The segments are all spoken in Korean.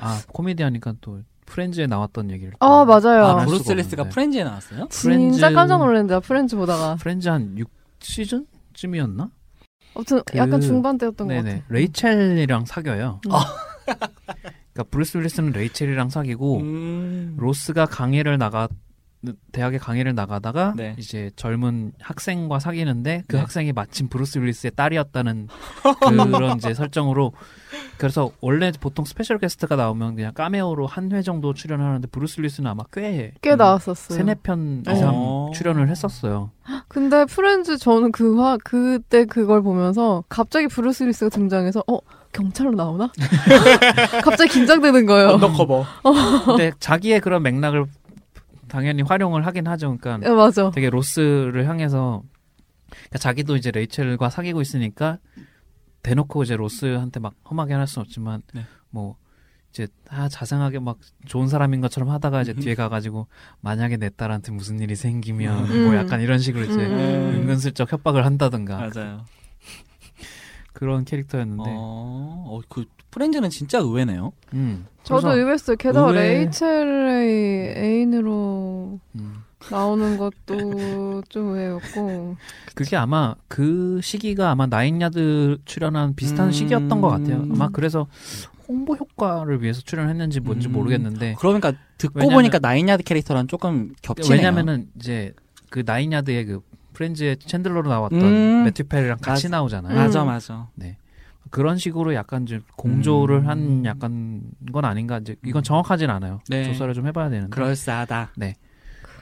아 코미디 하니까 또 프렌즈에 나왔던 얘기를 아 맞아요. 안 아, 할 브루스 없는데. 프렌즈에 나왔어요? 진짜 프렌즈- 깜짝 놀랐는데 나 프렌즈 보다가 프렌즈 한 6시즌 쯤이었나? 아무튼 그- 약간 중반 때였던 것 네네 같아. 레이첼이랑 사겨요. 음. 그러니까 브루스 윌리스는 레이첼이랑 사귀고 음. 로스가 강의를 나가 대학에 강의를 나가다가 네. 이제 젊은 학생과 사귀는데 그 네. 학생이 마침 브루스 윌리스의 딸이었다는 그런 이제 설정으로 그래서 원래 보통 스페셜 게스트가 나오면 그냥 까메오로 한 회 정도 출연하는데 브루스 윌리스는 아마 꽤꽤 나왔었어요. 세네 편 네. 이상 어. 출연을 했었어요. 근데 프렌즈 저는 그 화 그때 그걸 보면서 갑자기 브루스 윌리스가 등장해서 어 경찰로 나오나? 갑자기 긴장되는 거예요. undercover. 근데 자기의 그런 맥락을 당연히 활용을 하긴 하죠. 그러니까 예, 맞아. 되게 로스를 향해서 그러니까 자기도 이제 레이첼과 사귀고 있으니까 대놓고 이제 로스한테 막 험하게 할 수는 없지만 네. 뭐 이제 아 자상하게 막 좋은 사람인 것처럼 하다가 이제 음. 뒤에 가가지고 만약에 내 딸한테 무슨 일이 생기면 음. 뭐 약간 이런 식으로 이제 음. 은근슬쩍 협박을 한다든가 맞아요. 그런 캐릭터였는데 어, 어, 그 프렌즈는 진짜 의외네요. 음. 저도 의외였어요. 게다가 의외- 레이첼의 애인으로 음. 나오는 것도 좀 의외였고. 그게 아마 그 시기가 아마 나인야드 출연한 비슷한 음. 시기였던 것 같아요. 아마 그래서 홍보 효과를 위해서 출연했는지 뭔지 음. 모르겠는데 그러니까 듣고 왜냐면- 보니까 나인야드 캐릭터랑 조금 겹치네요. 왜냐면은 이제 그 나인야드의 그 프렌즈의 챈들러로 나왔던 음. 매튜 페리랑 같이 맞아. 나오잖아요. 맞아 음. 맞아. 그런 식으로 약간 좀 공조를 음. 한 약간 건 아닌가 이제 이건 정확하진 않아요. 네. 조사를 좀 해봐야 되는데. 그럴싸하다.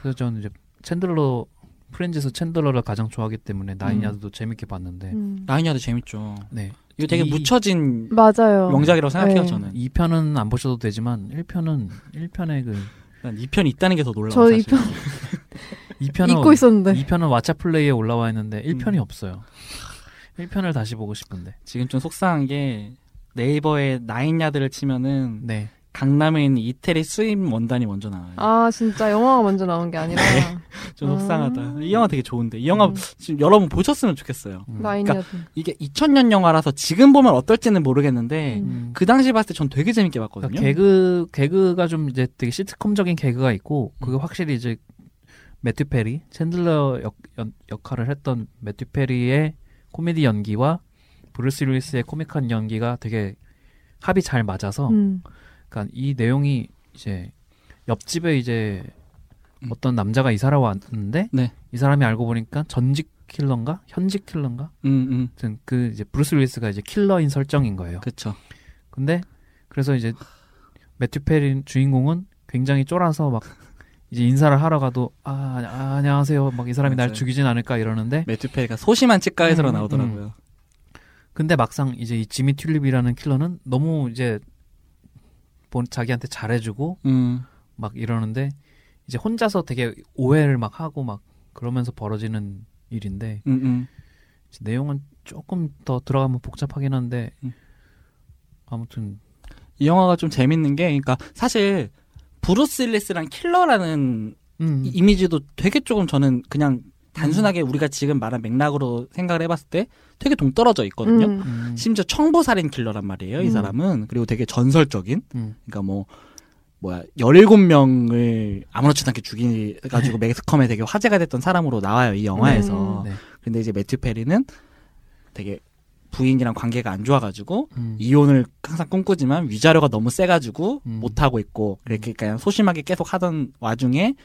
그래서 저는 이제 챈들러 프렌즈에서 챈들러를 가장 좋아하기 때문에 나인야드도 재밌게 봤는데 음. 나인야드 재밌죠. 네. 이거 되게 이- 묻혀진 맞아요. 명작이라고 생각해요 네. 저는. 2편은 안 보셔도 되지만 1편은 1편의 그난 2편 있다는 게 더 놀라워. 저 사실. 2편 2편은 잊고 있었는데. 2편은 왓챠 플레이에 올라와 있는데 1편이 음. 없어요. 1편을 다시 보고 싶은데. 지금 좀 속상한 게 네이버에 나인야드를 치면은 네. 강남에 있는 이태리 수입 원단이 먼저 나와요. 아 진짜 영화가 먼저 나온 게 아니라 좀 음. 속상하다. 이 영화 되게 좋은데 이 영화 음. 지금 여러분 보셨으면 좋겠어요. 음. 나인야드. 이게 2000년 영화라서 지금 보면 어떨지는 모르겠는데 음. 음. 그 당시 봤을 때 전 되게 재밌게 봤거든요. 그러니까 개그 개그가 좀 이제 되게 시트콤적인 개그가 있고 그게 음. 확실히 이제 매튜 페리 챈들러 역, 연- 역할을 했던 매튜 페리의 코미디 연기와 브루스 윌리스의 코믹한 연기가 되게 합이 잘 맞아서 음. 그러니까 이 내용이 이제 옆집에 이제 음. 어떤 남자가 이사를 왔는데 네. 이 사람이 알고 보니까 전직 킬러인가 현직 킬러인가 음, 음. 그 이제 브루스 윌리스가 이제 킬러인 설정인 거예요. 그쵸. 근데 그래서 이제 매튜 페리 주인공은 굉장히 쫄아서 막 이제 인사를 하러 가도 아, 아, 안녕하세요 막 이 사람이 날 맞아요. 죽이진 않을까 이러는데 매튜 페리가 소심한 치과의사로 음, 나오더라고요. 근데 막상 이제 이 지미 튤립이라는 킬러는 너무 이제 본 자기한테 잘해주고 음. 막 이러는데 이제 혼자서 되게 오해를 막 하고 막 그러면서 벌어지는 일인데 음, 음. 내용은 조금 더 들어가면 복잡하긴 한데 음. 아무튼 이 영화가 좀 재밌는 게 그러니까 사실 브루스 윌리스랑 킬러라는 음, 이- 이미지도 되게 조금 저는 그냥 단순하게 우리가 지금 말한 맥락으로 생각을 해봤을 때 되게 동떨어져 있거든요. 음. 음, 심지어 청부살인 킬러란 말이에요, 이 음. 사람은. 그리고 되게 전설적인, 음, 그러니까 뭐, 뭐야, 17명을 아무렇지도 않게 죽이가지고 매스컴에 되게 화제가 됐던 사람으로 나와요, 이 영화에서. 음. 네. 근데 이제 매튜 페리는 되게 부인이랑 관계가 안 좋아가지고, 음. 이혼을 항상 꿈꾸지만 위자료가 너무 세가지고 음. 못 하고 있고, 이렇게 그냥 소심하게 계속 하던 와중에,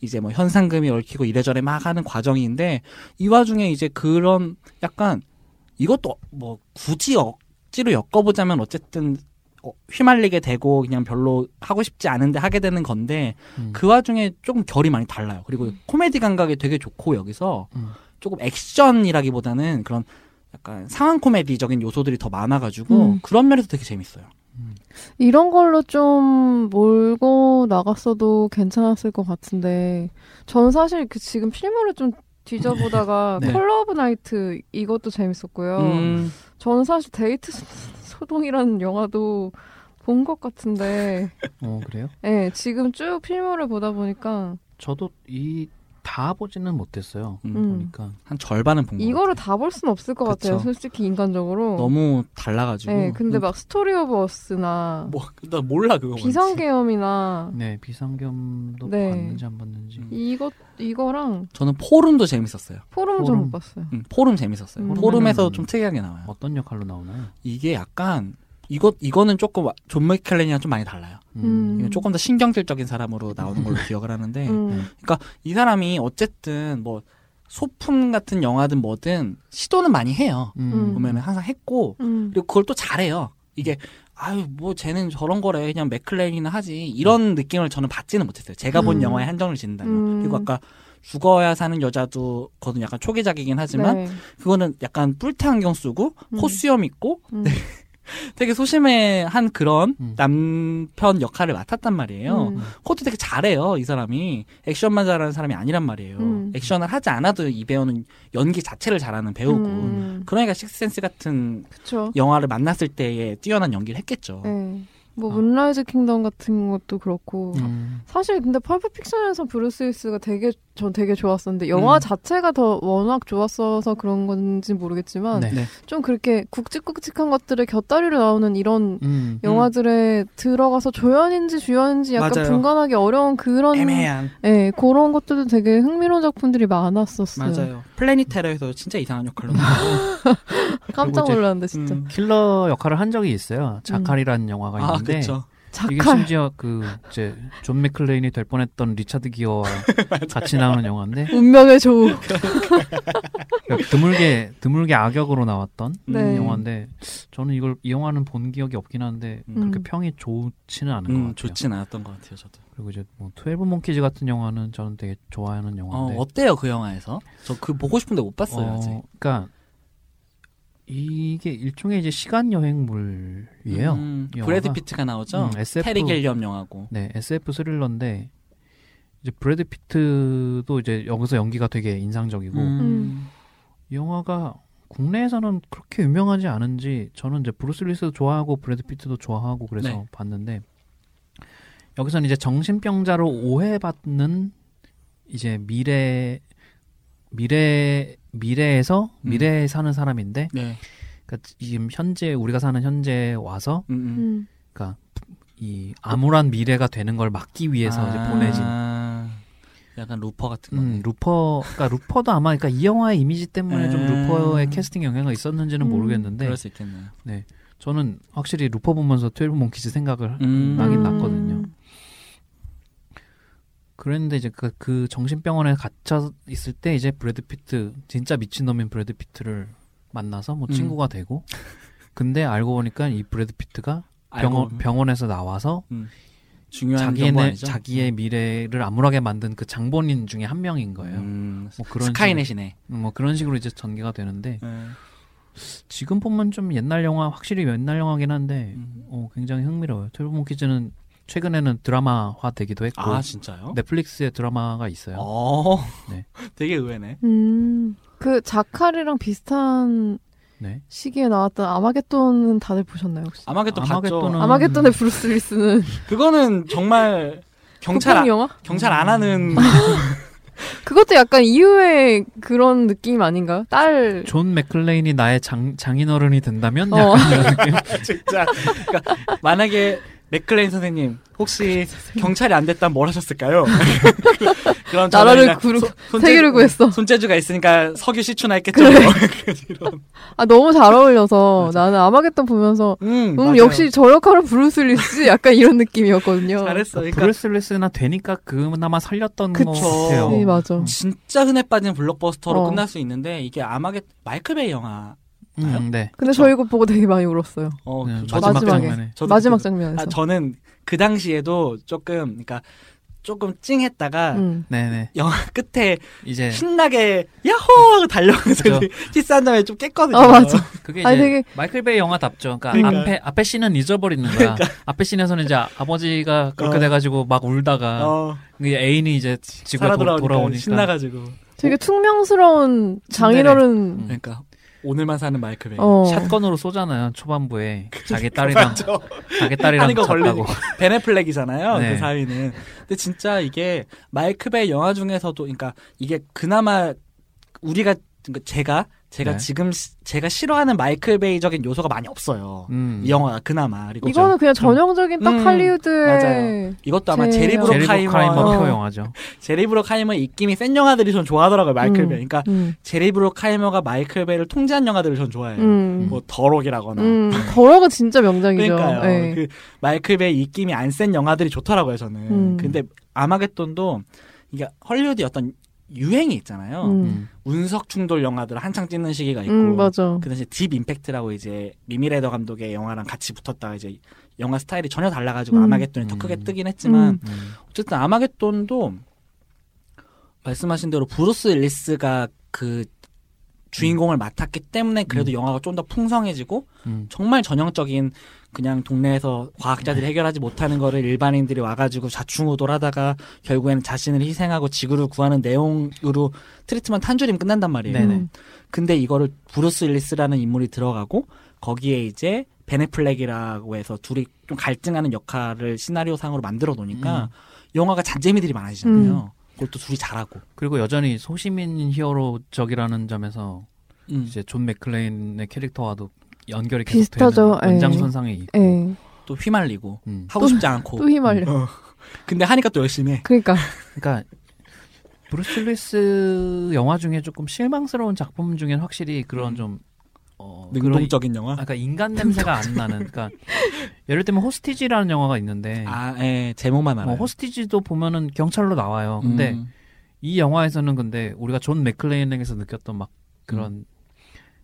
이제 뭐 현상금이 얽히고 이래저래 막 하는 과정인데, 이 와중에 이제 그런 약간, 이것도 뭐 굳이 억지로 엮어보자면 어쨌든 어, 휘말리게 되고 그냥 별로 하고 싶지 않은데 하게 되는 건데 음. 그 와중에 조금 결이 많이 달라요. 그리고 코미디 감각이 되게 좋고 여기서 음. 조금 액션이라기보다는 그런 약간 상황 코미디적인 요소들이 더 많아가지고 음. 그런 면에서 되게 재밌어요. 이런 걸로 좀 몰고 나갔어도 괜찮았을 것 같은데 전 사실 그 지금 필모를 좀 뒤져보다가 네. 컬러 오브 나이트 이것도 재밌었고요. 음, 저는 사실 데이트 소- 소동이라는 영화도 본 것 같은데 어 그래요? 예, 지금 쭉 필모를 보다 보니까 저도 이 다 보지는 못했어요. 음. 음. 보니까 한 절반은 본 거. 이거를 다 볼 수는 없을 것 같아요. 그쵸. 솔직히 인간적으로. 너무 달라가지고. 네, 근데 음, 막 스토리 오브 어스나 뭐나 몰라 그거. 비상계엄이나 네 비상계엄도 네. 봤는지 안 봤는지. 음. 이거 이거랑 저는 포룸도 재밌었어요. 전 포룸. 못 봤어요. 음, 포룸 재밌었어요. 음. 포룸에서 좀 특이하게 나와요. 어떤 역할로 나오나요? 이게 약간 이거 이거는 조금 존 맥클레인이랑 좀 많이 달라요. 음. 조금 더 신경질적인 사람으로 나오는 걸로 기억을 하는데 음. 이 사람이 어쨌든 뭐 소품 같은 영화든 뭐든 시도는 많이 해요. 음. 보면은 항상 했고 음. 그리고 그걸 또 잘해요. 이게 아유 뭐 쟤는 저런 거래 그냥 맥클레인이나 하지 이런 느낌을 저는 받지는 못했어요. 제가 본 음. 영화에 한정을 짓는다면 음. 그리고 아까 죽어야 사는 여자도 그거는 약간 초기작이긴 하지만 네. 그거는 약간 뿔테 안경 쓰고 음. 코수염 입고 음. 되게 소심해한 그런 음. 남편 역할을 맡았단 말이에요. 음. 그것도 되게 잘해요, 이 사람이. 액션만 잘하는 사람이 아니란 말이에요. 음. 액션을 하지 않아도 이 배우는 연기 자체를 잘하는 배우고. 음. 그러니까 식스센스 같은 그쵸. 영화를 만났을 때에 뛰어난 연기를 했겠죠. 네. 뭐 어. 문라이즈 킹덤 같은 것도 그렇고 음. 사실 근데 펄프 픽션에서 브루스 윌리스가 되게 전 되게 좋았었는데 영화 음. 자체가 더 워낙 좋았어서 그런 건지 모르겠지만 네. 네. 좀 그렇게 굵직굵직한 것들을 곁다리로 나오는 이런 음. 영화들에 들어가서 조연인지 주연인지 약간 맞아요. 분간하기 어려운 그런 애매한. 예, 그런 것들도 되게 흥미로운 작품들이 많았었어요. 맞아요. 플래닛 테러에서 진짜 이상한 역할로. 깜짝 놀랐는데 진짜. 음. 킬러 역할을 한 적이 있어요. 자칼이라는 영화가 아, 있는데 그쵸. 이게. 심지어 그 이제 존 맥클레인이 될 뻔했던 리차드 기어와 같이 나오는 영화인데 운명의 조우. 그러니까 드물게 드물게 악역으로 나왔던 네. 영화인데 저는 이걸 이 영화는 본 기억이 없긴 한데 음. 그렇게 음. 평이 좋지는 않은 것 음, 같아요. 좋진 않았던 것 같아요, 저도. 그리고 이제 뭐 트웰브 몽키즈 같은 영화는 저는 되게 좋아하는 어, 영화인데 어때요, 그 영화에서? 저 그 보고 싶은데 못 봤어요, 아직. 그러니까 이게 일종의 이제 시간 여행물이에요. 음, 이 브래드. 피트가 나오죠? 음, SF 테리 갤리엄 영화고. 네, SF 스릴러인데 이제 브래드 피트도 이제 여기서 연기가 되게 인상적이고 음. 이 영화가 국내에서는 그렇게 유명하지 않은지 저는 이제 브루스 윌리스도 좋아하고 브래드 피트도 좋아하고 그래서 네. 봤는데 여기서는 이제 정신병자로 오해받는 이제 미래 미래 미래에서 음. 미래에 사는 사람인데 네. 그러니까 지금 현재 우리가 사는 현재에 와서 음, 음. 음. 그러니까 이 암울한 미래가 되는 걸 막기 위해서 이제 아, 보내진 약간 루퍼 같은 거. 음, 루퍼, 그러니까 루퍼도 아마 그러니까 이 영화의 이미지 때문에 좀 음. 루퍼의 캐스팅 영향이 있었는지는 음. 모르겠는데 그럴 수 있겠네요. 저는 확실히 루퍼 보면서 트웰브 몽키즈 생각을 음. 나긴 음. 났거든요. 그랬는데 이제 그, 그 정신병원에 갇혀 있을 때 이제 브래드 피트 진짜 미친놈인 브래드 피트를 만나서 뭐 음. 친구가 되고 근데 알고 보니까 이 브래드 피트가 병원 병원에서 나와서 중요한 정보 자기네 아니죠? 자기의 미래를 암울하게 만든 그 장본인 중에 한 명인 거예요. 음, 뭐 그런 스카이넷이네. 식으로, 뭐 그런 식으로 이제 전개가 되는데 네. 지금 보면 좀 옛날 영화 확실히 옛날 영화긴 한데 음. 어, 굉장히 흥미로워요. 트웰브 몽키즈는 최근에는 드라마화 되기도 했고 아 진짜요? 넷플릭스에 드라마가 있어요. 어, 네. 되게 의외네. 음. 그 자칼이랑 비슷한 네. 시기에 나왔던 아마겟돈은 다들 보셨나요 혹시? 아마겟돈 아마겟돈은- 봤죠. 아마겟돈의 브루스 윌리스는 그거는 정말 경찰 아, 영화? 경찰 안 하는 그것도 약간 이후의 그런 느낌 아닌가요? 딸 존 맥클레인이 나의 장, 장인어른이 된다면 어. 약간 이런 느낌. 진짜. 그러니까 만약에 맥클레인 선생님 혹시 경찰이 안 됐다면 뭘 하셨을까요? 그럼 나라를 구르- 손- 세계를 구했어. 손재주가 있으니까 석유 시추나 했겠죠. 그래. 뭐. 아 너무 잘 어울려서. 나는 아마겟돈 보면서 음, 음. 역시 저 역할은 브루스 윌리스 약간 이런 느낌이었거든요. 잘했어. 그러니까 브루스 윌리스나 되니까 그나마 살렸던 그쵸. 것 같아요. 네 맞아. 진짜 흔해 빠진 블록버스터로 어. 끝날 수 있는데 이게 아마겟 마이클 베이 영화. 음, 네. 근데 그쵸. 저 이거 보고 되게 많이 울었어요. 어, 네, 그 마지막. 장면에. 저도 마지막 그- 장면에서. 아, 저는 그 당시에도 조금 그러니까 조금 찡했다가 음. 네네. 영화 끝에 이제 신나게 야호 하고 그죠. 키스한 다음에 좀 깼거든요. 아, 맞아. 그게 이제 아니, 되게- 마이클 베이 영화답죠. 그러니까, 그러니까. 앞에 앞에 씬은 잊어버리는 거야. 앞에 씬에서는 이제 아버지가 그렇게 어. 돼가지고 막 울다가 어, 애인이 이제 도, 돌아오니까 신나가지고 되게 퉁명스러운 장인어른 음. 그러니까 오늘만 사는 마이클 베이. 어. 샷건으로 쏘잖아요. 초반부에 자기 딸이랑. 자기 딸이랑 잤다고. 베네플렉이잖아요. 네. 그 사위는. 근데 진짜 이게 마이클 베이 영화 중에서도 그러니까 이게 그나마 우리가 그러니까 제가 제가 네. 지금 시- 제가 싫어하는 마이클 베이적인 요소가 많이 없어요. 음. 이 영화가 그나마 그리고 이거는 그냥 전형적인 딱 음, 할리우드의 맞아요. 이것도 아마 제- 제리 브로카이머 브로카이머 어. 표 영화죠. 제리 브로카이머 입김이 센 영화들이 전 좋아하더라고요. 마이클 음. 베이. 그러니까 음. 제리 브로카이머가 마이클 베이를 통제한 영화들을 전 좋아해요. 음. 뭐 더 록이라거나. 음, 더 록이 진짜 명작이죠. 그러니까요. 예. 그 마이클 베이 입김이 안 센 영화들이 좋더라고요, 저는. 음. 근데 아마겟돈도 이게 헐리우드의 어떤 유행이 있잖아요. 음. 음. 운석 충돌 영화들을 한창 찍는 시기가 있고 음, 맞아. 그 당시에 딥 임팩트라고 이제 미미 레더 감독의 영화랑 같이 붙었다가 이제 영화 스타일이 전혀 달라가지고 음. 아마겟돈이 더 음. 크게 뜨긴 했지만 음. 음. 어쨌든 아마겟돈도 말씀하신 대로 브루스 윌리스가 그 주인공을 맡았기 때문에 그래도 음. 영화가 좀 더 풍성해지고 음. 정말 전형적인 그냥 동네에서 과학자들이 해결하지 못하는 거를 일반인들이 와가지고 좌충우돌 하다가 결국에는 자신을 희생하고 지구를 구하는 내용으로 트리트먼트 한 줄이면 끝난단 말이에요. 네네. 음. 근데 이거를 브루스 윌리스라는 인물이 들어가고 거기에 이제 벤 애플렉이라고 해서 둘이 좀 갈등하는 역할을 시나리오상으로 만들어 놓으니까 영화가 잔재미들이 많아지잖아요. 그걸 또 둘이 잘하고. 그리고 여전히 소시민 히어로적이라는 점에서 음. 이제 존 맥클레인의 캐릭터와도 연결이 비슷하죠. 계속되는 예. 연장선상에 있고. 예. 또 휘말리고 음. 하고 싶지 않고. 또 휘말려. 어. 근데 하니까 또 열심히 해. 그러니까 그러니까 브루스 윌리스 영화 중에 조금 실망스러운 작품 중엔 확실히 그런 음. 좀 어, 그런 능동적인 영화. 아, 그러니까 인간 냄새가 안 나는. 그러니까 예를 들면 호스티지라는 영화가 있는데 아, 예, 제목만 알아요. 뭐 호스티지도 보면은 경찰로 나와요. 근데 음. 이 영화에서는 근데 우리가 존 맥클레인에게서 느꼈던 막 그런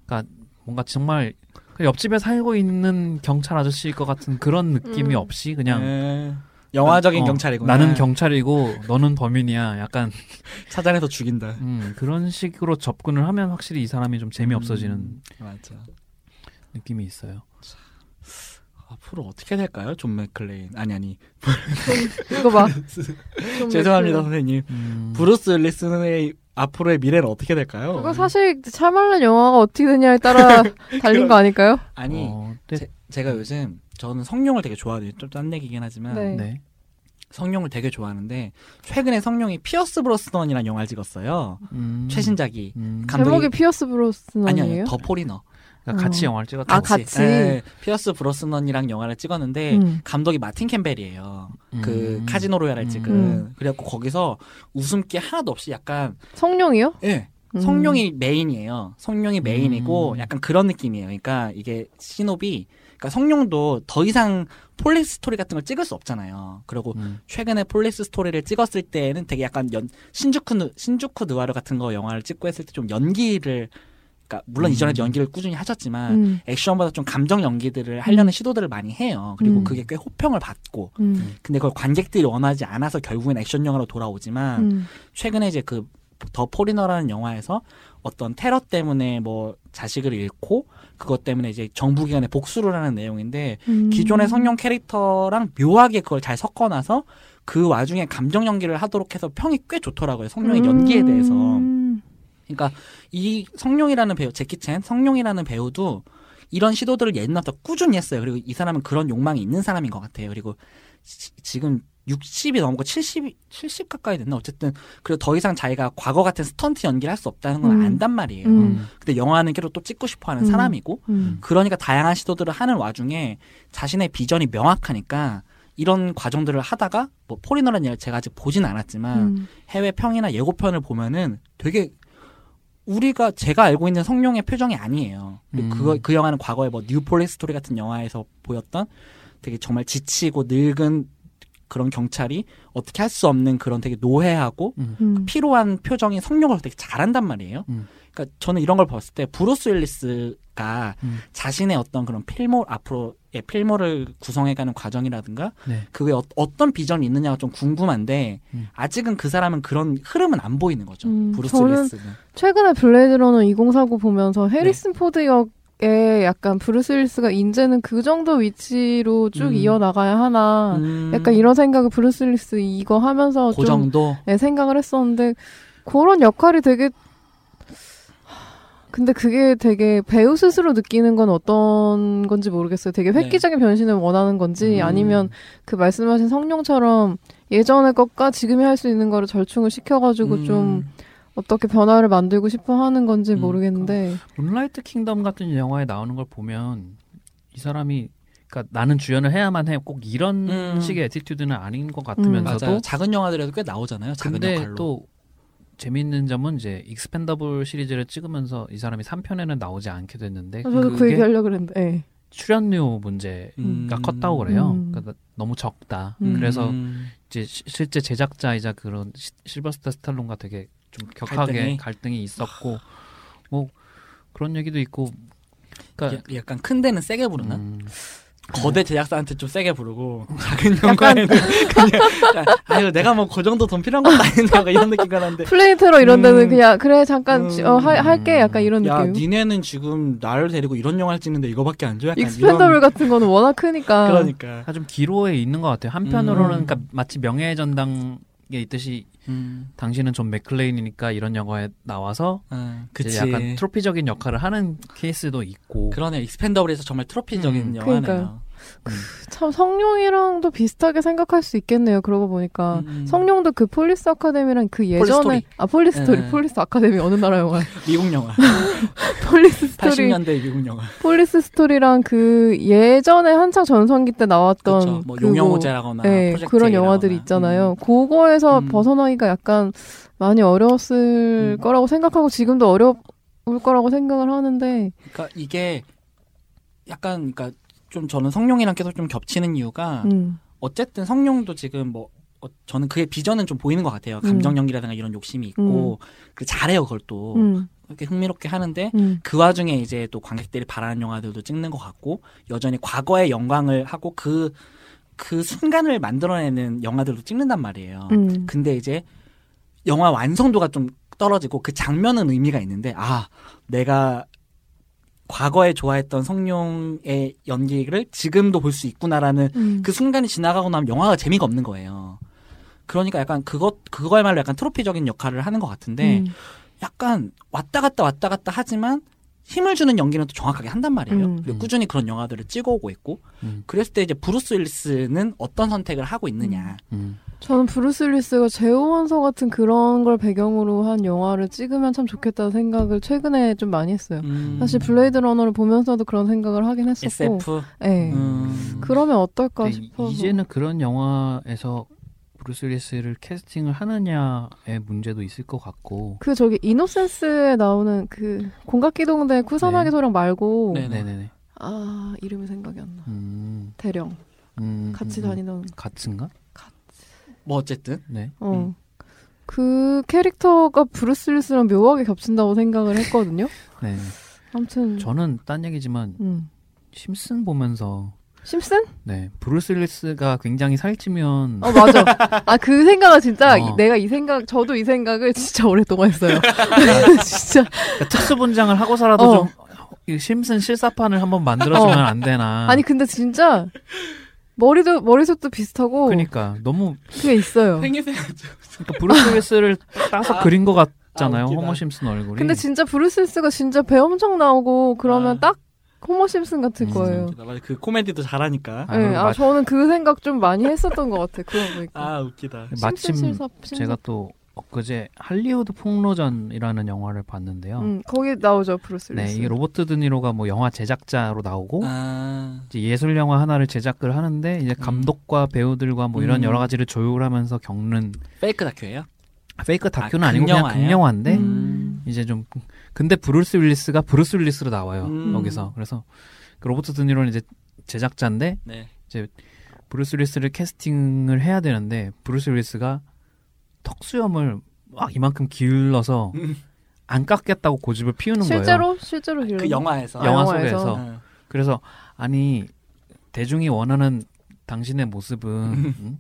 그러니까 뭔가 정말 그 옆집에 살고 있는 경찰 아저씨일 것 같은 그런 느낌이 음. 없이 그냥 예. 영화적인 어, 경찰이구나. 나는 경찰이고 너는 범인이야. 약간 찾아내서 죽인다. 음, 그런 식으로 접근을 하면 확실히 이 사람이 좀 재미없어지는 음, 맞아. 느낌이 있어요. 앞으로 어떻게 될까요, 존 맥클레인? 아니 아니. 이거 봐. 죄송합니다, 선생님. 음, 브루스 윌리스의 앞으로의 미래는 어떻게 될까요? 그거 사실 샤말란 영화가 어떻게 되냐에 따라 달린 거 아닐까요? 아니 어, 근데- 제, 제가 요즘 저는 성룡을 되게 좋아해요. 좀 딴 얘기긴 하지만 네. 네. 성룡을 되게 좋아하는데 최근에 성룡이 피어스 브로스넌이라는 영화를 찍었어요. 음, 최신작이. 음, 감독이- 제목이 피어스 브로스넌이에요? 아니 아니 더 포리너. 그러니까 같이 어. 영화를 찍었다. 아, 같이? 예, 피어스 브로스넌이랑 영화를 찍었는데 음. 감독이 마틴 캠벨이에요. 그 음. 카지노 로얄을 찍은. 음. 그래갖고 거기서 웃음기 하나도 없이 약간 성룡이요? 예. 음. 성룡이 메인이에요. 성룡이 메인이고 음. 약간 그런 느낌이에요. 그러니까 이게 신업이 그러니까 성룡도 더 이상 폴리스 스토리 같은 걸 찍을 수 없잖아요. 그리고 음. 최근에 폴리스 스토리를 찍었을 때는 되게 약간 연 신주쿠 느, 신주쿠 느와르 같은 거 영화를 찍고 했을 때 좀 연기를 그러니까 물론 음. 이전에도 연기를 꾸준히 하셨지만 음. 액션보다 좀 감정 연기들을 하려는 음. 시도들을 많이 해요. 그리고 음. 그게 꽤 호평을 받고 음. 근데 그걸 관객들이 원하지 않아서 결국엔 액션 영화로 돌아오지만 음. 최근에 이제 그 더 포리너라는 영화에서 어떤 테러 때문에 뭐 자식을 잃고 그것 때문에 이제 정부 기관에 복수를 하는 내용인데 음. 기존의 성룡 캐릭터랑 묘하게 그걸 잘 섞어놔서 그 와중에 감정 연기를 하도록 해서 평이 꽤 좋더라고요. 성룡의 연기에 대해서. 음. 그러니까 이 성룡이라는 배우 재키 챈 성룡이라는 배우도 이런 시도들을 옛날부터 꾸준히 했어요. 그리고 이 사람은 그런 욕망이 있는 사람인 것 같아요. 그리고 지- 지금 60이 넘고 70, 70 가까이 됐나? 어쨌든, 그리고 더 이상 자기가 과거 같은 스턴트 연기를 할 수 없다는 건 음. 안단 말이에요. 음. 근데 영화는 계속 또 찍고 싶어 하는 음. 사람이고, 음. 그러니까 다양한 시도들을 하는 와중에 자신의 비전이 명확하니까 이런 과정들을 하다가, 뭐, 포리너라는 얘기를 제가 아직 보진 않았지만, 음. 해외 평이나 예고편을 보면은 되게 우리가 제가 알고 있는 성룡의 표정이 아니에요. 음. 그거 그 영화는 과거에 뭐 뉴폴리스 스토리 같은 영화에서 보였던 되게 정말 지치고 늙은 그런 경찰이 어떻게 할 수 없는 그런 되게 노회하고 음. 음. 피로한 표정이 성룡을 되게 잘한단 말이에요. 음. 그러니까 저는 이런 걸 봤을 때 브루스 윌리스 가 음. 자신의 어떤 그런 필모 앞으로의 필모를 구성해가는 과정이라든가 네. 그게 어, 떤 비전이 있느냐가 좀 궁금한데 음. 아직은 그 사람은 그런 흐름은 안 보이는 거죠. 음, 브루스 저는 윌리스는. 최근에 블레이드 러너 2049 보면서 네. 해리슨 포드 역에 약간 브루스 윌리스가 이제는 그 정도 위치로 쭉 음. 이어나가야 하나 음, 약간 이런 생각을 브루스 윌리스 이거 하면서 그 좀 정도. 네, 생각을 했었는데 그런 역할이 되게 근데 그게 되게 배우 스스로 느끼는 건 어떤 건지 모르겠어요. 되게 네. 획기적인 변신을 원하는 건지 음. 아니면 그 말씀하신 성룡처럼 예전의 것과 지금이 할 수 있는 거를 절충을 시켜가지고 음. 좀 어떻게 변화를 만들고 싶어 하는 건지 음, 모르겠는데 문라이트 킹덤 같은 영화에 나오는 걸 보면 이 사람이 그러니까 나는 주연을 해야만 해 꼭 이런 음. 식의 attitude는 아닌 것 맞아요. 같으면서도 작은 영화들에도 꽤 나오잖아요. 작은 근데 역할로. 또 재미있는 점은 이제 익스펜더블 시리즈를 찍으면서 이 사람이 3편에는 나오지 않게 됐는데 저도 그 얘기하려고 그랬는데 예. 출연료 문제가 음. 컸다고 그래요. 음. 그러니까 너무 적다. 음. 그래서 음. 이제 시- 실제 제작자이자 그런 시- 실베스터 스탤론과 되게 좀 격하게 갈등이? 갈등이, 있었고 뭐 그런 얘기도 있고 그러니까 야- 약간 큰 데는 세게 부르나? 음, 거대 제작사한테 좀 세게 부르고 작은 영화에는 그냥 아유 내가 뭐 그 정도 돈 필요한 것도 아닌데 약간 이런 느낌이 나는데 플래닛 테러 이런 데는 음. 그냥 그래 잠깐 지- 어, 음. 할, 할게 약간 이런 야 느낌. 니네는 지금 나를 데리고 이런 영화를 찍는데 이거밖에 안 줘? 약간 익스펜더블 이런 같은 거는 워낙 크니까. 그러니까 약간 좀 기로에 있는 것 같아요. 한편으로는 음. 그러니까 마치 명예의 전당에 있듯이 음, 당신은 존 맥클레인이니까 이런 영화에 나와서 어, 이제 그치. 약간 트로피적인 역할을 하는 케이스도 있고. 그러네 익스펜더블에서 정말 트로피적인 음, 영화네요. 그러니까요. 참 성룡이랑도 비슷하게 생각할 수 있겠네요. 그러고 보니까 음. 성룡도 그 폴리스 아카데미랑 그 예전에 폴리스토리. 아 폴리스 토리 네. 폴리스 아카데미 어느 나라 영화 미국 영화 폴리스 스토리 80년대 미국 영화 폴리스 스토리랑 그 예전에 한창 전성기 때 나왔던 그렇죠. 뭐그 용영호제라거나 네, 그런. 영화들이 있잖아요. 음. 그거에서 음. 벗어나기가 약간 많이 어려웠을 음. 거라고 생각하고 지금도 어려울 거라고 생각을 하는데 그러니까 이게 약간 그러니까 좀 저는 성룡이랑 계속 좀 겹치는 이유가 음, 어쨌든 성룡도 지금 뭐 어, 저는 그의 비전은 좀 보이는 것 같아요. 감정 연기라든가 이런 욕심이 있고 그 잘해요 그걸 또 음, 이렇게 흥미롭게 하는데 음, 그 와중에 이제 또 관객들이 바라는 영화들도 찍는 것 같고 여전히 과거의 영광을 하고 그그 순간을 만들어내는 영화들도 찍는단 말이에요. 음. 근데 이제 영화 완성도가 좀 떨어지고 그 장면은 의미가 있는데 아 내가 과거에 좋아했던 성룡의 연기를 지금도 볼 수 있구나라는 음. 그 순간이 지나가고 나면 영화가 재미가 없는 거예요. 그러니까 약간 그것 그거야말로 약간 트로피적인 역할을 하는 것 같은데 음. 약간 왔다 갔다 왔다 갔다 하지만 힘을 주는 연기는 또 정확하게 한단 말이에요. 음. 그리고 꾸준히 그런 영화들을 찍어오고 있고 음, 그랬을 때 이제 브루스 윌리스는 어떤 선택을 하고 있느냐. 음. 저는 브루스 윌리스가 제5원소 같은 그런 걸 배경으로 한 영화를 찍으면 참 좋겠다는 생각을 최근에 좀 많이 했어요. 음. 사실 블레이드 러너를 보면서도 그런 생각을 하긴 했었고, SF. 네. 음. 그러면 어떨까 싶어서. 이제는 그런 영화에서 브루스 윌리스를 캐스팅을 하느냐의 문제도 있을 것 같고 그 저기 이노센스에 나오는 그 공각기동대 쿠사나기 네. 소령 말고 네. 네네네. 아 이름이 생각이 안 나. 음, 대령 음, 같이 음, 음. 다니던 같은가? 뭐 어쨌든 네. 어. 음. 그 캐릭터가 브루스 윌리스랑 묘하게 겹친다고 생각을 했거든요. 네. 아무튼 저는 딴 얘기지만 음. 심슨 보면서 심슨? 네 브루스 윌리스가 굉장히 살찌면 어 맞아. 아 그 생각은 진짜 어. 이- 내가 이 생각 저도 이 생각을 진짜 오랫동안 했어요. 진짜 그러니까 특수 분장을 하고서라도 어. 좀이 심슨 실사판을 한번 만들어주면 어. 안 되나? 아니 근데 진짜 머리도 머리숱도 비슷하고 그러니까 너무 그게 있어요. 그러니까 브루스 윌리스를 따서 아. 그린 것 같잖아요. 아. 호머 심슨 얼굴이. 근데 진짜 브루스 윌리스가 진짜 배 엄청 나오고 그러면 아. 딱 호머 심슨 같을 음. 거예요. 웃기다. 맞아. 그 코미디도 잘하니까. 아, 네, 아, 맞- 저는 그 생각 좀 많이 했었던 것 같아. 그러고 보니까. 아 웃기다. 마침 실사- 제가 또 엊그제 할리우드 폭로전이라는 영화를 봤는데요. 음, 거기 나오죠 브루스 네. 이게 로버트 드니로가 뭐 영화 제작자로 나오고 아 이제 예술 영화 하나를 제작을 하는데 이제 감독과 배우들과 뭐 이런 음. 여러 가지를 조율하면서 겪는 페이크 다큐예요? 페이크 다큐는 아, 아, 니고 그냥? 극영화인데 음. 이제 좀 근데 브루스 윌리스가 브루스 윌리스로 나와요 음. 여기서 그래서 그 로버트 드니로는 이제 제작자인데 네. 브루스 윌리스를 캐스팅을 해야 되는데 브루스 윌리스가 턱수염을 막 이만큼 길러서 음. 안 깎겠다고 고집을 피우는 거예요. 실제로 실제로. 그 영화에서. 아, 영화 영화에서? 속에서. 어. 그래서 아니 대중이 원하는 당신의 모습은 음?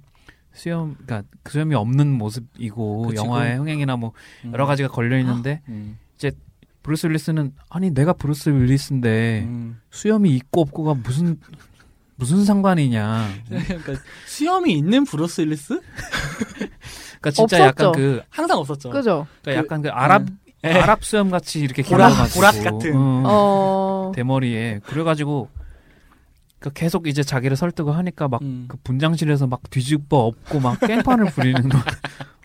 수염, 그러니까 그 수염이 없는 모습이고 그치고. 영화의 흥행이나 뭐 음. 여러 가지가 걸려 있는데 음. 브루스 윌리스는 아니 내가 브루스 윌리스인데 음. 수염이 있고 없고가 무슨 무슨 상관이냐. 그러니까 수염이 있는 브루스 윌리스? 그러니까 진짜 없었죠. 약간 그 항상 없었죠. 그죠? 그러니까 약간 그 아랍 예. 아랍 수염 같이 이렇게 길어가지고 보랏 같은. 응. 어. 대머리에 그래가지고 그 계속 이제 자기를 설득을 하니까 막그 음. 분장실에서 막 뒤집어 엎고 막 깽판을 부리는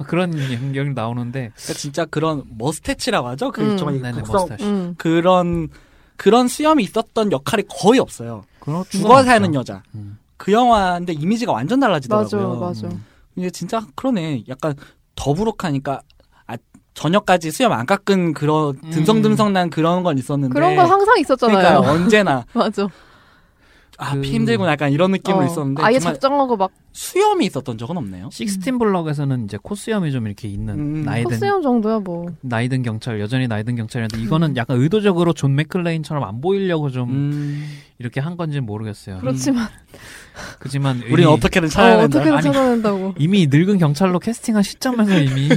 그런 연결이 나오는데 그러니까 진짜 그런 mustache라고 하죠. 그 음. 정말 이 네네 mustache 음. 그런 그런 수염이 있었던 역할이 거의 없어요. 그런 죽어 건 사는 없죠. 여자. 음. 그 영화인데 이미지가 완전 달라지더라고요. 맞아, 맞아. 음. 이게 진짜 그러네. 약간 더부룩하니까 아, 저녁까지 수염 안 깎은 그런 음. 듬성듬성난 그런 건 있었는데 그런 건 항상 있었잖아요. 그러니까 언제나 맞아. 아, 그- 피 힘들구나 약간 이런 느낌은 어, 있었는데 아예 정말 작정하고 막 수염이 있었던 적은 없네요. 식스틴 블럭에서는 이제 코수염이 좀 이렇게 있는 음. 나이든 코스염 정도야 뭐. 나이든 경찰 여전히 나이든 경찰인데 이거는 약간 의도적으로 존 맥클레인처럼 안 보이려고 좀 음. 이렇게 한 건지는 모르겠어요. 그렇지만 그지만 우리는 이미- 어떻게든 어, 찾아야 된다. 어떻게든 찾아낸다고. 이미 늙은 경찰로 캐스팅한 시점에서 이미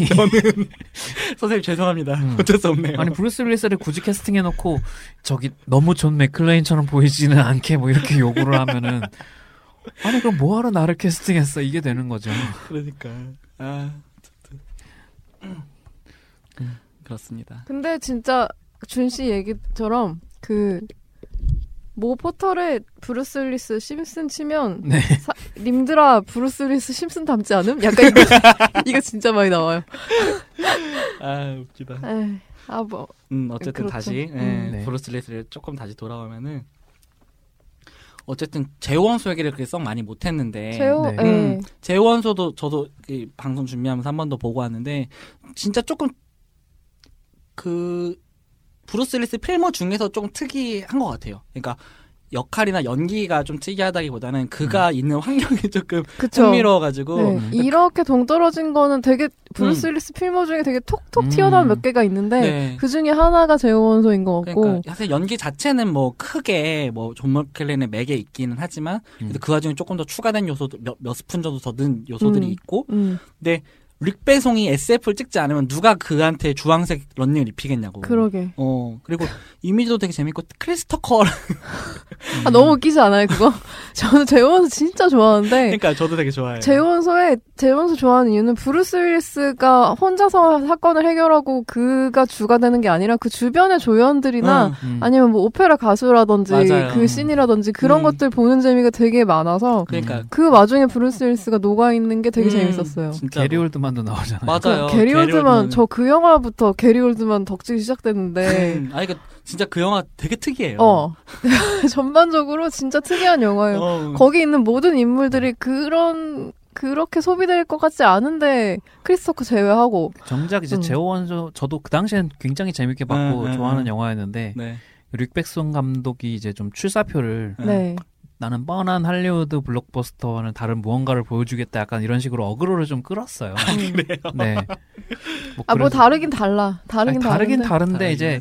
선생님 죄송합니다. 음. 어쩔 수 없네요. 아니 브루스 윌리스를 굳이 캐스팅해놓고 저기 너무 존 맥클레인처럼 보이지는 않게 뭐 이렇게 요구를 하면은 아니 그럼 뭐하러 나를 캐스팅했어 이게 되는 거죠. 그러니까 아 어쨌든. 음, 그렇습니다. 근데 진짜 준 씨 얘기처럼 그 모 포털에 브루스 윌리스 심슨 치면 네. 사- 님들아 브루스 윌리스 심슨 닮지 않음? 약간 이거 이거 진짜 많이 나와요. 아 웃기다. 에이, 아 뭐. 음 어쨌든 그렇죠. 다시 예, 음. 네. 브루스 윌리스를 조금 다시 돌아오면은 어쨌든 제5원소 얘기를 그렇게 썩 많이 못했는데 제5 네. 예. 음. 제5원소도 저도 이 방송 준비하면서 한 번 더 보고 왔는데 진짜 조금 그 브루스 윌리스 필모 중에서 조금 특이한 것 같아요. 그러니까 역할이나 연기가 좀 특이하다기보다는 그가 있는 환경이 조금 그쵸. 흥미로워가지고 네. 음. 이렇게 동떨어진 거는 되게 브루스 윌리스 필모 중에 되게 톡톡 음. 튀어나온 몇 개가 있는데 네. 그 중에 하나가 제5원소인 것 같고 그러니까 사실 연기 자체는 뭐 크게 뭐 존 맥클레인의 맥에 있기는 하지만 음. 그 와중에 조금 더 추가된 요소도 몇, 몇 스푼 정도 더든 요소들이 음. 있고 음, 뤽 베송이 SF를 찍지 않으면 누가 그한테 주황색 런닝을 입히겠냐고. 그러게 어 그리고 이미지도 되게 재밌고 크리스 터커 아 너무 웃기지 않아요 그거? 저는 제5원소 진짜 좋아하는데 그러니까 저도 되게 좋아해요. 제5원소에 제5원소 좋아하는 이유는 브루스 윌리스가 혼자서 사건을 해결하고 그가 주가 되는 게 아니라 그 주변의 조연들이나 응. 음. 아니면 뭐 오페라 가수라든지 맞아요. 그 씬이라든지 그런 음. 것들 보는 재미가 되게 많아서 그러니까 그 와중에 브루스 윌리스가 녹아 있는 게 되게 음, 재밌었어요. 진짜 게리 올드만 도 나오잖아요. 맞아요. 그 게리 올드만 저 그 영화부터 게리 올드만 덕질이 시작됐는데 음, 아니 그 진짜 그 영화 되게 특이해요. 어 전반적으로 진짜 특이한 영화예요. 어, 거기 있는 모든 인물들이 그런 그렇게 소비될 것 같지 않은데 크리스토커 제외하고 정작 이제 음. 제호원소 저도 그 당시엔 굉장히 재밌게 봤고 음, 음, 좋아하는 음. 영화였는데 네. 릭백송 감독이 이제 좀 출사표를 네. 네. 나는 뻔한 할리우드 블록버스터와는 다른 무언가를 보여주겠다 약간 이런 식으로 어그로를 좀 끌었어요. 음. 네. 뭐 아, 뭐 다르긴 달라. 다르긴 아니, 다르긴 다른데. 다른데 이제.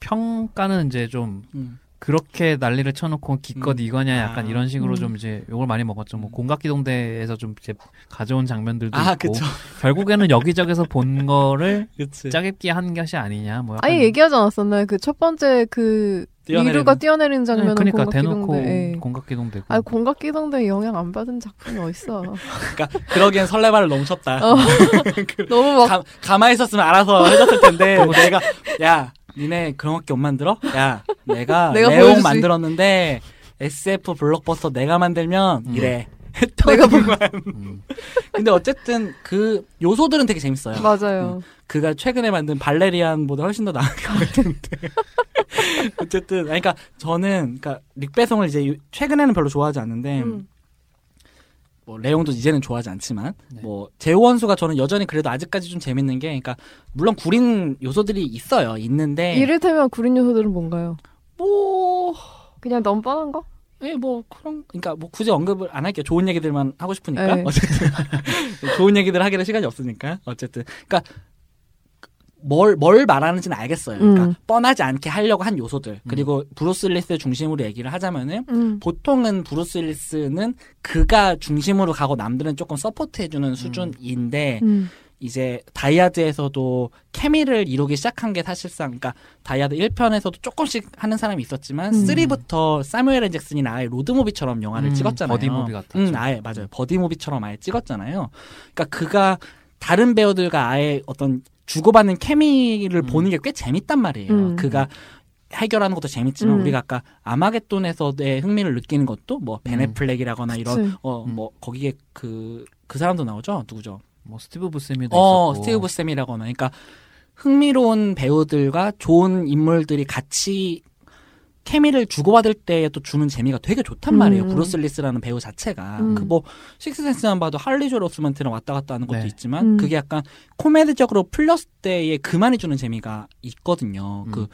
평가는 이제 좀 음. 그렇게 난리를 쳐놓고 기껏 음. 이거냐 약간 아. 이런 식으로 음. 좀 이제 욕을 많이 먹었죠. 뭐 음. 공각기동대에서 좀 이제 가져온 장면들도 아 있고 그쵸. 결국에는 여기저기서 본 거를 그치. 짜깁기 한 것이 아니냐. 뭐 약간 아예 얘기하지 않았었나요? 그 첫 번째 그 뛰어내리는. 위루가 뛰어내리는 장면은 네, 그러니까 대놓고 공각기동대. 예. 아 공각기동대 영향 안 받은 작품이 어딨어. 그러니까 그러기엔 설레발을 넘쳤다. 어. 너무 막 가, 가만히 있었으면 알아서 해줬을 텐데 내가 야 니네 그런 것밖에 못 만들어? 야 내가, 내가 내용 보여주지. 만들었는데 SF 블록버스터 내가 만들면 음. 이래 내가 보- 음. 근데 어쨌든 그 요소들은 되게 재밌어요 맞아요. 그가 최근에 만든 발레리안보다 훨씬 더 나은 것 같은데 어쨌든 아니, 그러니까 저는 그러니까 릭배송을 이제 요- 최근에는 별로 좋아하지 않는데 음. 뭐 레옹도 이제는 좋아하지 않지만 네. 뭐 제5원소가 저는 여전히 그래도 아직까지 좀 재밌는 게 그러니까 물론 구린 요소들이 있어요 있는데 이를테면 구린 요소들은 뭔가요? 뭐 그냥 너무 뻔한 거? 예, 뭐 그런 그러니까 뭐 굳이 언급을 안 할게요. 좋은 얘기들만 하고 싶으니까 네. 어쨌든 좋은 얘기들 하기는 시간이 없으니까 어쨌든 그러니까 뭘 뭘 말하는지는 알겠어요. 그러니까 음. 뻔하지 않게 하려고 한 요소들 그리고 브루스 윌리스 중심으로 얘기를 하자면은 음. 보통은 브루스 윌리스는 그가 중심으로 가고 남들은 조금 서포트해주는 수준인데 음. 이제 다이하드에서도 케미를 이루기 시작한 게 사실상 그러니까 다이하드 1편에서도 조금씩 하는 사람이 있었지만 음. 3부터 사무엘 엘 잭슨이 아예 로드무비처럼 영화를 음, 찍었잖아요. 버디무비 같았죠. 음, 아예 맞아요. 버디무비처럼 아예 찍었잖아요. 그러니까 그가 다른 배우들과 아예 어떤 주고받는 케미를 음. 보는 게 꽤 재밌단 말이에요. 음. 그가 해결하는 것도 재밌지만 음. 우리가 아까 아마겟돈에서의 흥미를 느끼는 것도 뭐 음. 벤 애플렉이라거나 이런 그치. 어 음. 뭐 거기에 그그 사람도 나오죠 누구죠? 뭐 스티브 부세미도 어 있었고. 스티브 쌤이라거나 그러니까 흥미로운 배우들과 좋은 인물들이 같이 케미를 주고받을 때 또 주는 재미가 되게 좋단 음. 말이에요. 브루스 윌리스라는 배우 자체가 음. 그뭐 식스센스만 봐도 할리 조엘 오스먼트랑 왔다 갔다 하는 것도 네. 있지만 음. 그게 약간 코미디적으로 풀렸을 때에 그만이 주는 재미가 있거든요. 음. 그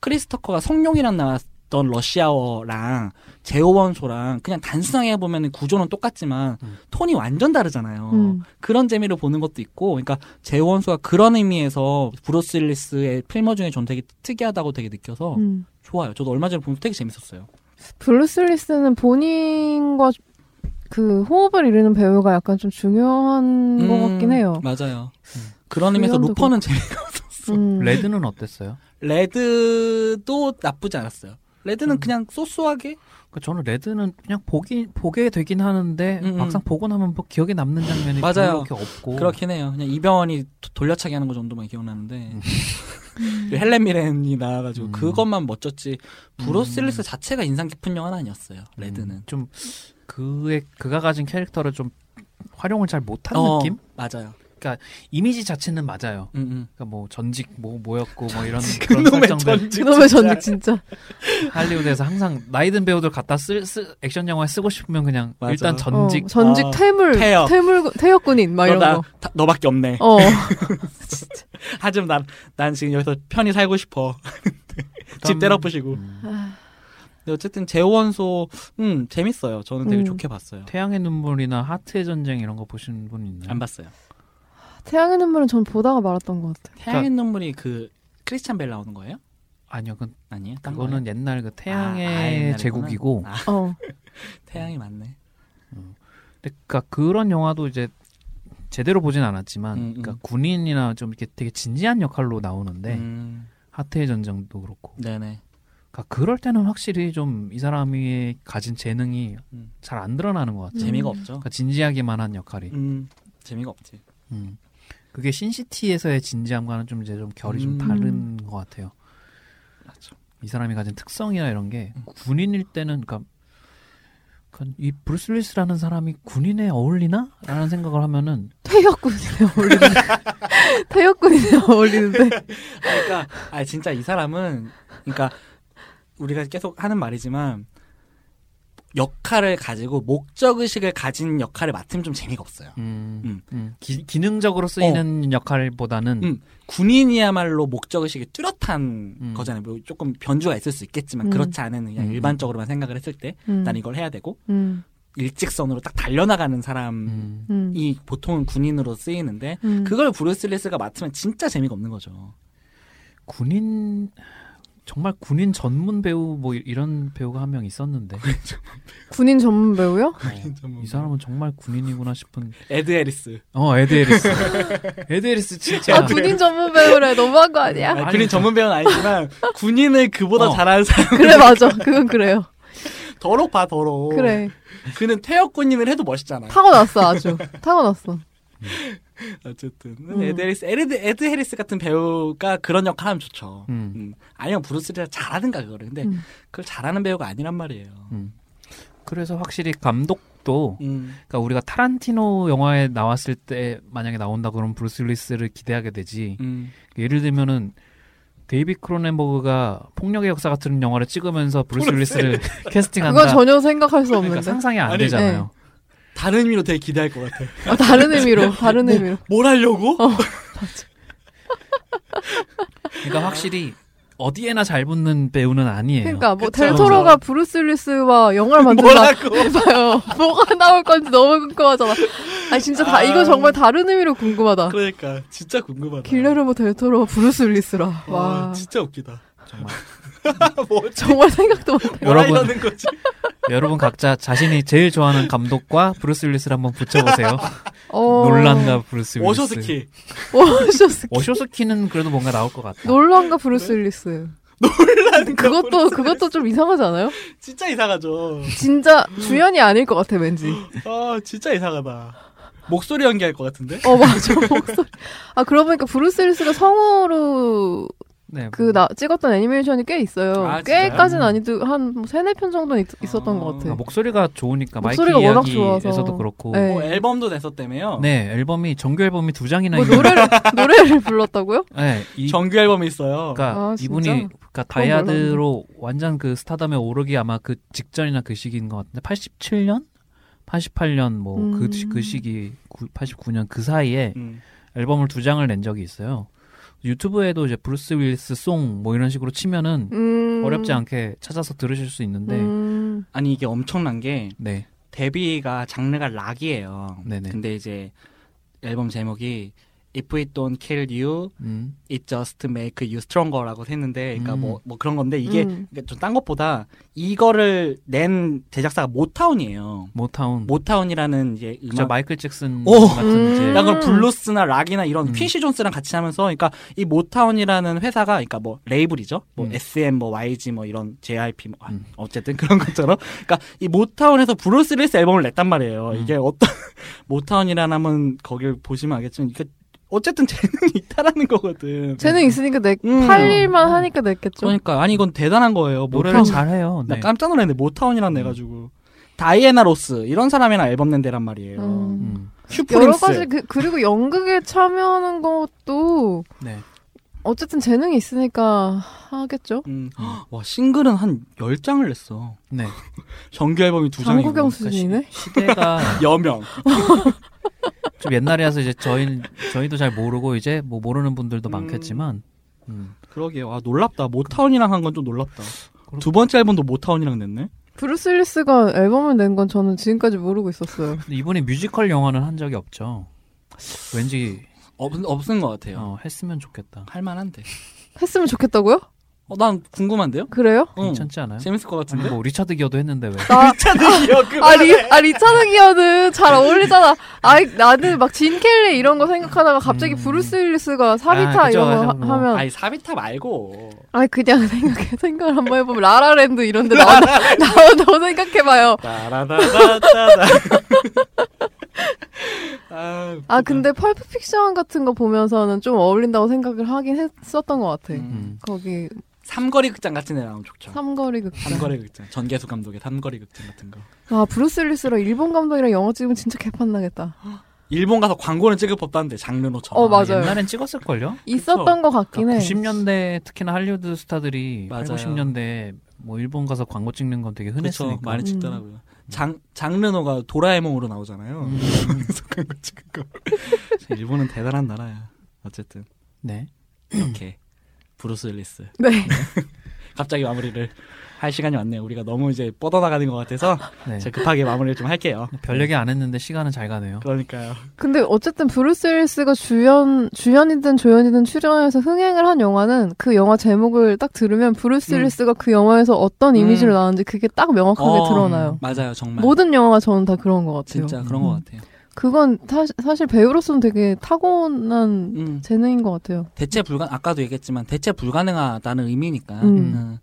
크리스 터커가 성룡이랑 나왔던 러시아워랑 제5원소랑 그냥 단순하게 보면 구조는 똑같지만 음. 톤이 완전 다르잖아요. 음. 그런 재미를 보는 것도 있고, 그러니까 제5원소가 그런 의미에서 브루스 윌리스의 필모 중에 전 되게 특이하다고 되게 느껴서 음. 좋아요. 저도 얼마 전에 보면 되게 재밌었어요. 브루스 윌리스는 본인과 그 호흡을 이루는 배우가 약간 좀 중요한 것 음, 같긴 해요. 맞아요. 음. 그런 의미에서 루퍼는 재미가 없었어. 음. 레드는 어땠어요? 레드도 나쁘지 않았어요. 레드는 음. 그냥 소소하게 그 저는 레드는 그냥 보기 보게 되긴 하는데 음, 음. 막상 보고 나면 뭐 기억에 남는 장면이 맞아요. 그렇게 없고 그렇긴 해요. 그냥 이병헌이 도- 돌려차기 하는 거 정도만 기억나는데 음. 그 헬렌 미렌이 나와가지고 음. 그것만 멋졌지 브루스 음. 자체가 인상 깊은 영화는 아니었어요. 레드는. 음, 좀 그의 그가 가진 캐릭터를 좀 활용을 잘 못한 어, 느낌? 맞아요. 이미지 자체는 맞아요. 음, 음. 그러니까 뭐 전직 뭐 뭐였고 뭐 이런 그런 설정들 전직 그놈의. 전직 진짜. 할리우드에서 항상 나이든 배우들 갖다 쓸, 쓸 액션 영화에 쓰고 싶으면 그냥 맞아. 일단 전직 어, 전직 아, 퇴물 퇴역. 퇴물 퇴역군인 막 이런 너, 나, 거. 다- 너밖에 없네. 어. 하지만 난, 난 지금 여기서 편히 살고 싶어. 집 때려 부시고. 음, 아, 근데 어쨌든 제오원소, 음, 재밌어요. 저는 되게 음. 좋게 봤어요. 태양의 눈물이나 하트의 전쟁 이런 거 보신 분 있나요? 안 봤어요. 태양의 눈물은 전 보다가 말았던 것 같아요. 태양의 눈물이 그, 크리스찬 벨 나오는 거예요? 아니요, 그, 아니에요? 딴 그거는 거예요? 옛날 그 아, 아, 태양의 옛날이구나. 제국이고, 아, 어. 태양이 맞네. 근데 그러니까 그런 영화도 이제 제대로 보진 않았지만, 음, 음. 그러니까 군인이나 좀 이렇게 되게 진지한 역할로 나오는데 음, 하트의 전쟁도 그렇고, 네네. 그러니까 그럴 때는 확실히 좀 이 사람이 가진 재능이 음. 잘안 드러나는 것 같아요. 재미가 음. 없죠. 그러니까 진지하기만 한 역할이. 음, 재미가 없지. 음. 그게 신시티에서의 진지함과는 좀 이제 좀 결이 좀 음. 다른 것 같아요. 맞죠. 이 사람이 가진 특성이나 이런 게 음. 군인일 때는 그러니까 그이 브루스 윌리스라는 사람이 군인에 어울리나? 라는 생각을 하면은 퇴역군인에 어울리는데. 퇴역군인에 어울리는데. 그러니까, 아, 진짜 이 사람은, 그러니까, 우리가 계속 하는 말이지만, 역할을 가지고 목적 의식을 가진 역할을 맡으면 좀 재미가 없어요. 음, 음. 음, 기, 기능적으로 쓰이는 역할보다는 음. 군인이야말로 목적 의식이 뚜렷한 음. 거잖아요. 뭐 조금 변주가 있을 수 있겠지만 음. 그렇지 않은 그냥 음. 일반적으로만 생각을 했을 때 음. 난 이걸 해야 되고 음. 일직선으로 딱 달려나가는 사람이. 보통은 군인으로 쓰이는데 음. 그걸 브루스 윌리스가 맡으면 진짜 재미가 없는 거죠. 군인 정말 군인 전문 배우 뭐 이- 이런 배우가 한 명 있었는데 군인 전문 배우요? 어, 이 사람은 정말 군인이구나 싶은 에드 해리스. 어 에드 해리스 에드 해리스 진짜 아 군인 전문 배우래 너무한 거 아니야? 아니, 군인 전문 배우는 아니지만 군인을 그보다 어. 잘하는 사람 그래 맞아 그건 그래요. 더 록 봐 더 록. 그래 그는 퇴역 군인을 해도 멋있잖아. 타고났어 아주 타고났어. 어쨌든 음. 에드 해리스 에드, 에드 해리스 같은 배우가 그런 역할 하면 좋죠. 음, 음. 아니면 브루스 윌리스가 잘하든가 그거를. 근데 음. 그걸 잘하는 배우가 아니란 말이에요. 음. 그래서 확실히 감독도 음. 그러니까 우리가 타란티노 영화에 나왔을 때 만약에 나온다 그러면 브루스 윌리스를 기대하게 되지 음. 예를 들면은 데이빗 크로넨버그가 폭력의 역사 같은 영화를 찍으면서 브루스 윌리스를 캐스팅한다 그건 전혀 생각할 수 그러니까 없는데. 상상이 안 아니, 되잖아요. 다른 의미로 되게 기대할 것 같아. 아, 다른 의미로 다른 의미로. 뭘 하려고? 그러니까 확실히 어디에나 잘 붙는 배우는 아니에요. 그러니까 뭐 그쵸. 델토로가 브루스 윌리스와 영화를 만든다? 해봐요. 뭐가 나올 건지 너무 궁금하잖아. 아 진짜 다 아. 이거 정말 다른 의미로 궁금하다. 그러니까 진짜 궁금하다. 길레르모 델토로와 브루스 윌리스라. 와, 와 진짜 웃기다. 정말 뭐, 정말 생각도 못해. 뭐라 여러분. 여러분 각자 자신이 제일 좋아하는 감독과 브루스 윌리스를 한번 붙여보세요. 어... 놀란과 브루스 윌리스. 워쇼스키. 워쇼스키. 워쇼스키는 그래도 뭔가 나올 것 같다. 놀란과 브루스 윌리스. 놀란. 그것도 그것도 좀 이상하지 않아요? 진짜 이상하죠. 진짜 주연이 아닐 것 같아 왠지. 아, 진짜 이상하다. 목소리 연기할 것 같은데? 어 맞아 목소리. 아 그러고 보니까 브루스 윌리스가 성우로 네. 그 나 찍었던 애니메이션이 꽤 있어요. 아? 꽤까지는 아니도 한 뭐 세네 편 정도는 있, 었던 아, 것 같아. 아, 목소리가 좋으니까 마이크 목소리가 워낙 이야기에서도 좋아서. 그렇고 네. 뭐 앨범도 냈었다며요? 네 앨범이 정규 앨범이 두 장이나 뭐 있는 노래를 노래를 불렀다고요? 네, 이, 정규 앨범이 있어요. 그러니까 아, 진짜? 이분이 그러니까 다이하드로 완전 그 스타덤에 오르기 아마 그 직전이나 그 시기인 것 같은데 87년, 88년 뭐그 음. 그 시기 89년 그 사이에 음. 앨범을 두 장을 낸 적이 있어요. 유튜브에도 이제 브루스 윌리스 song 뭐 이런 식으로 치면은 음. 어렵지 않게 찾아서 들으실 수 있는데 음. 아니 이게 엄청난 게 네, 데뷔가 장르가 락이에요. 네네. 근데 이제 앨범 제목이 If It Don't Kill You, 음, It Just Make You Stronger라고 했는데, 그러니까 음. 뭐, 뭐 그런 건데 이게 음. 좀딴 것보다 이거를 낸 제작사가 모타운이에요. 모타운, 모타운이라는 이제 저 음악 마이클 잭슨 오! 같은 이제 음. 약간 블루스나 락이나 이런 음. 퀸시 존스랑 같이 하면서 그러니까 이 모타운이라는 회사가 그러니까 뭐 레이블이죠. 뭐 음. SM 뭐 YG 뭐 이런 JYP 뭐 아, 음. 어쨌든 그런 것처럼 그러니까 이 모타운에서 브루스 윌리스 앨범을 냈단 말이에요. 음. 이게 어떤 모타운이라는 하면 거길 보시면 알겠지만 이게 어쨌든 재능이 있다라는 거거든. 재능 있으니까 내 음. 팔일만 하니까 냈겠죠. 그러니까 아니 이건 대단한 거예요. 노래를. 잘해요. 나 네. 깜짝 놀랐는데 모타운이란 음. 내 가지고 다이애나 로스 이런 사람이랑 앨범 낸 데란 말이에요. 음. 음. 여러 가지 그, 그리고 연극에 참여하는 것도 네. 어쨌든 재능이 있으니까 하겠죠. 음. 와 싱글은 한 10장을 냈어. 네. 정규 앨범이 두 장이고. 장국영 수준이네. 시, 시대가 여명. 좀 옛날이라서 이제 저희 저희도 잘 모르고 이제 뭐 모르는 분들도 음. 많겠지만 음. 그러게요. 아 놀랍다. 모타운이랑 한 건 좀 놀랍다. 그렇- 두 번째 앨범도 모타운이랑 냈네. 브루스 윌리스가 앨범을 낸 건 저는 지금까지 모르고 있었어요. 근데 이분이 뮤지컬 영화는 한 적이 없죠. 왠지 없, 없은 것 같아요. 어, 했으면 좋겠다. 할 만한데. 했으면 좋겠다고요? 어, 난 궁금한데요? 그래요? 응. 괜찮지 않아요? 재밌을 것 같은데? 뭐 리차드 기어도 했는데 왜? 나, 기억 아, 리, 아, 리차드 기어는 잘 어울리잖아. 아이, 나는 막 진 켈리 이런 거 생각하다가 갑자기 음. 브루스 윌리스가 사비타 아. 이런 거 뭐. 하면. 아니 사비타 말고. 아니, 그냥 생각해, 생각을 한번 해보면 라라랜드 이런 데 나온다, 나온다고 생각해봐요. 따라다다다다. 아, 아, 근데 펄프 픽션 같은 거 보면서는 좀 어울린다고 생각을 하긴 했었던 것 같아. 음. 음. 거기 삼거리 극장 같은 데 나오면 좋죠. 삼거리 극장. 삼거리 극장. 전계수 감독의 삼거리 극장 같은 거. 와, 브루스 윌리스랑 일본 감독이랑 영화 찍으면 진짜 개판 나겠다. 일본 가서 광고는 찍을 법도 한데 장 르노처럼. 어, 맞아요. 옛날엔 찍었을 걸요? 있었던 것 같긴 해. 90년대 특히나 할리우드 스타들이 맞아요. 8, 90년대 뭐 일본 가서 광고 찍는 건 되게. 흔했으니까. 많이 음. 찍더라고요. 장 장 르노가 도라에몽으로 나오잖아요. 음. 그래서 광고 찍은 거. 일본은 대단한 나라야. 어쨌든 네. 이렇게 브루스 윌리스. 네. 갑자기 마무리를 할 시간이 왔네요. 우리가 너무 이제 뻗어나가는 것 같아서 네. 제가 급하게 마무리를 좀 할게요. 별 얘기 안 했는데 시간은 잘 가네요. 그러니까요. 근데 어쨌든 브루스 윌리스가 주연 주연이든 조연이든 출연해서 흥행을 한 영화는 그 영화 제목을 딱 들으면 브루스 음. 윌리스가 그 영화에서 어떤 음. 이미지로 나왔는지 그게 딱 명확하게 어, 드러나요. 맞아요, 정말. 모든 영화가 저는 다 그런 것 같아요. 진짜 그런 음. 것 같아요. 그건 사, 사실 배우로서는 되게 타고난 음. 재능인 것 같아요. 대체 불가 아까도 얘기했지만 대체 불가능하다는 의미니까 음. 음.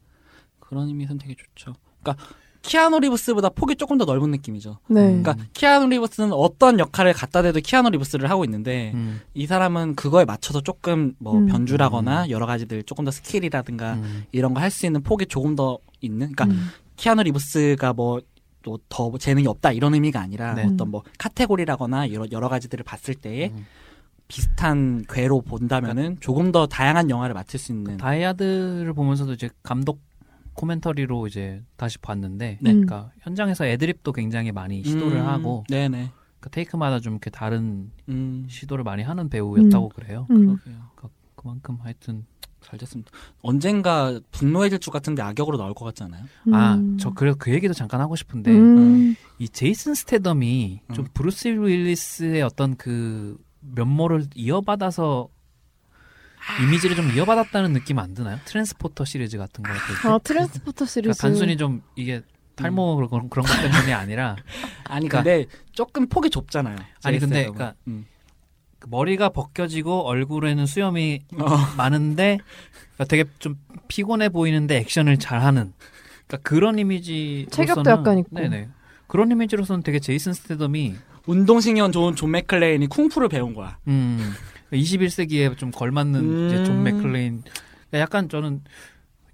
그런 의미에서는 되게 좋죠. 그러니까 키아누 리브스보다 폭이 조금 더 넓은 느낌이죠. 네. 음. 그러니까 키아누 리브스는 어떤 역할을 갖다 대도 키아누 리브스를 하고 있는데 음. 이 사람은 그거에 맞춰서 조금 뭐 음. 변주라거나 여러 가지들 조금 더 스킬이라든가 음. 이런 거 할 수 있는 폭이 조금 더 있는. 그러니까 음. 키아누 리브스가 뭐 또 더 재능이 없다 이런 의미가 아니라 네. 어떤 뭐 카테고리라거나 여러 여러 가지들을 봤을 때에 음. 비슷한 궤로 본다면은 조금 더 다양한 영화를 맡을 수 있는 다이아드를 보면서도 이제 감독 코멘터리로 이제 다시 봤는데, 네. 음. 그러니까 현장에서 애드립도 굉장히 많이 시도를 음, 하고, 네네 그 테이크마다 좀 이렇게 다른 음 시도를 많이 하는 배우였다고 그래요. 음. 그러게요 그만큼 하여튼 잘 됐습니다 언젠가 분노의 질주 같은데 악역으로 나올 것 같지 않아요? 아 음. 저 그래 그 얘기도 잠깐 하고 싶은데 음. 이 제이슨 스테덤이 좀 음. 브루스 윌리스의 어떤 그 면모를 이어받아서 이미지를 좀 이어받았다는 느낌 안 드나요? 트랜스포터 시리즈 같은 거. 아 트랜스포터 시리즈. 그러니까 단순히 좀 이게 탈모 그런 그런 것 때문이 아니라 아니 그러니까- 근데 조금 폭이 좁잖아요 아니, 근데 그러니까 음. 그 머리가 벗겨지고 얼굴에는 수염이 어. 많은데 그러니까 되게 좀 피곤해 보이는데 액션을 잘하는 그러니까 그런 이미지 체격도 약간 있고. 네네 그런 이미지로서는 되게 제이슨 스테덤이 운동신경 좋은 존 맥클레인이 쿵푸를 배운 거야. 음. 21세기에 좀 걸맞는 음. 이제 존 맥클레인. 그러니까 약간 저는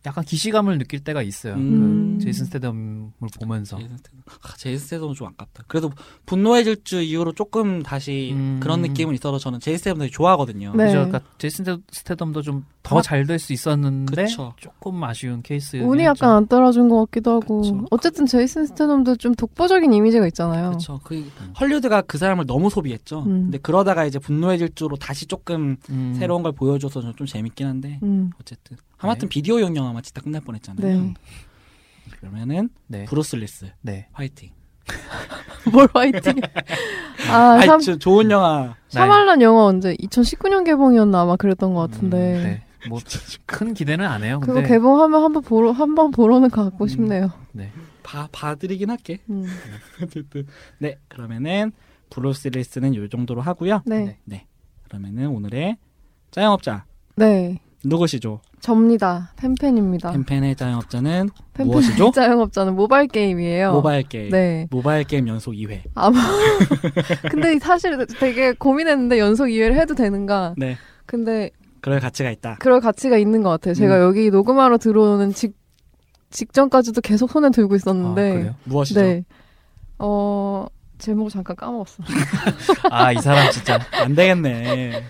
약간 기시감을 느낄 때가 있어요. 음. 그 제이슨 스테덤을 보면서. 제이슨 스테덤. 아, 제이슨 스테덤은 좀 아깝다. 그래도 분노의 질주 이후로 조금 다시 음. 그런 느낌은 있어서 저는 제이슨 스테덤 되게 좋아하거든요. 네. 그죠? 그러니까 제이슨 스테- 스테덤도 좀더 아, 잘될 수 있었는데 그쵸. 조금 아쉬운 케이스. 운이 약간 안 따라준 것 같기도 하고. 그쵸. 어쨌든 제이슨 스테덤도 좀 독보적인 이미지가 있잖아요. 그렇죠. 그 헐리우드가 그 사람을 너무 소비했죠. 음. 근데 그러다가 이제 분노의 질주로 다시 조금 음. 새로운 걸 보여줘서 좀 재밌긴 한데 음. 어쨌든 하여튼 비디오용 영화 만 찍다 끝날 뻔했잖아요. 네. 그러면은 네. 윌리스 네. 화이팅. 뭘 화이팅. 아, 아이, 참, 저, 좋은 영화. 샤말란 영화 언제 2019년 개봉이었나 아마 그랬던 것 같은데. 음, 네. 뭐큰 기대는 안 해요. 그거 근데 개봉하면 한번 보러 한번 보러는 가고 싶네요. 네. 봐 봐드리긴 할게. 음. 어쨌든 네 그러면은 브루스 윌리스는 요 정도로 하고요. 네. 네. 그러면은 오늘의 짜영업자 네. 누구시죠? 접니다. 팬팬입니다. 펜펜의 짜영업자는 팬팬 무엇이죠? 자영업자는 모바일 게임이에요. 모바일 게임. 네. 모바일 게임 연속 2회. 아마 근데 사실 되게 고민했는데 연속 2회를 해도 되는가. 네. 근데 그럴 가치가 있다. 그럴 가치가 있는 것 같아요. 제가 음. 여기 녹음하러 들어오는 직 직전까지도 계속 손에 들고 아, 있었는데. 그래요? 무엇이죠? 네. 어 제목을 잠깐 까먹었어. 아, 이 사람 진짜 안 되겠네.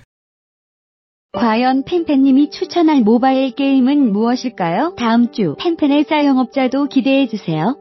과연 팬팬님이 추천할 모바일 게임은 무엇일까요? 다음 주 팬팬의 짜영업자도 기대해주세요.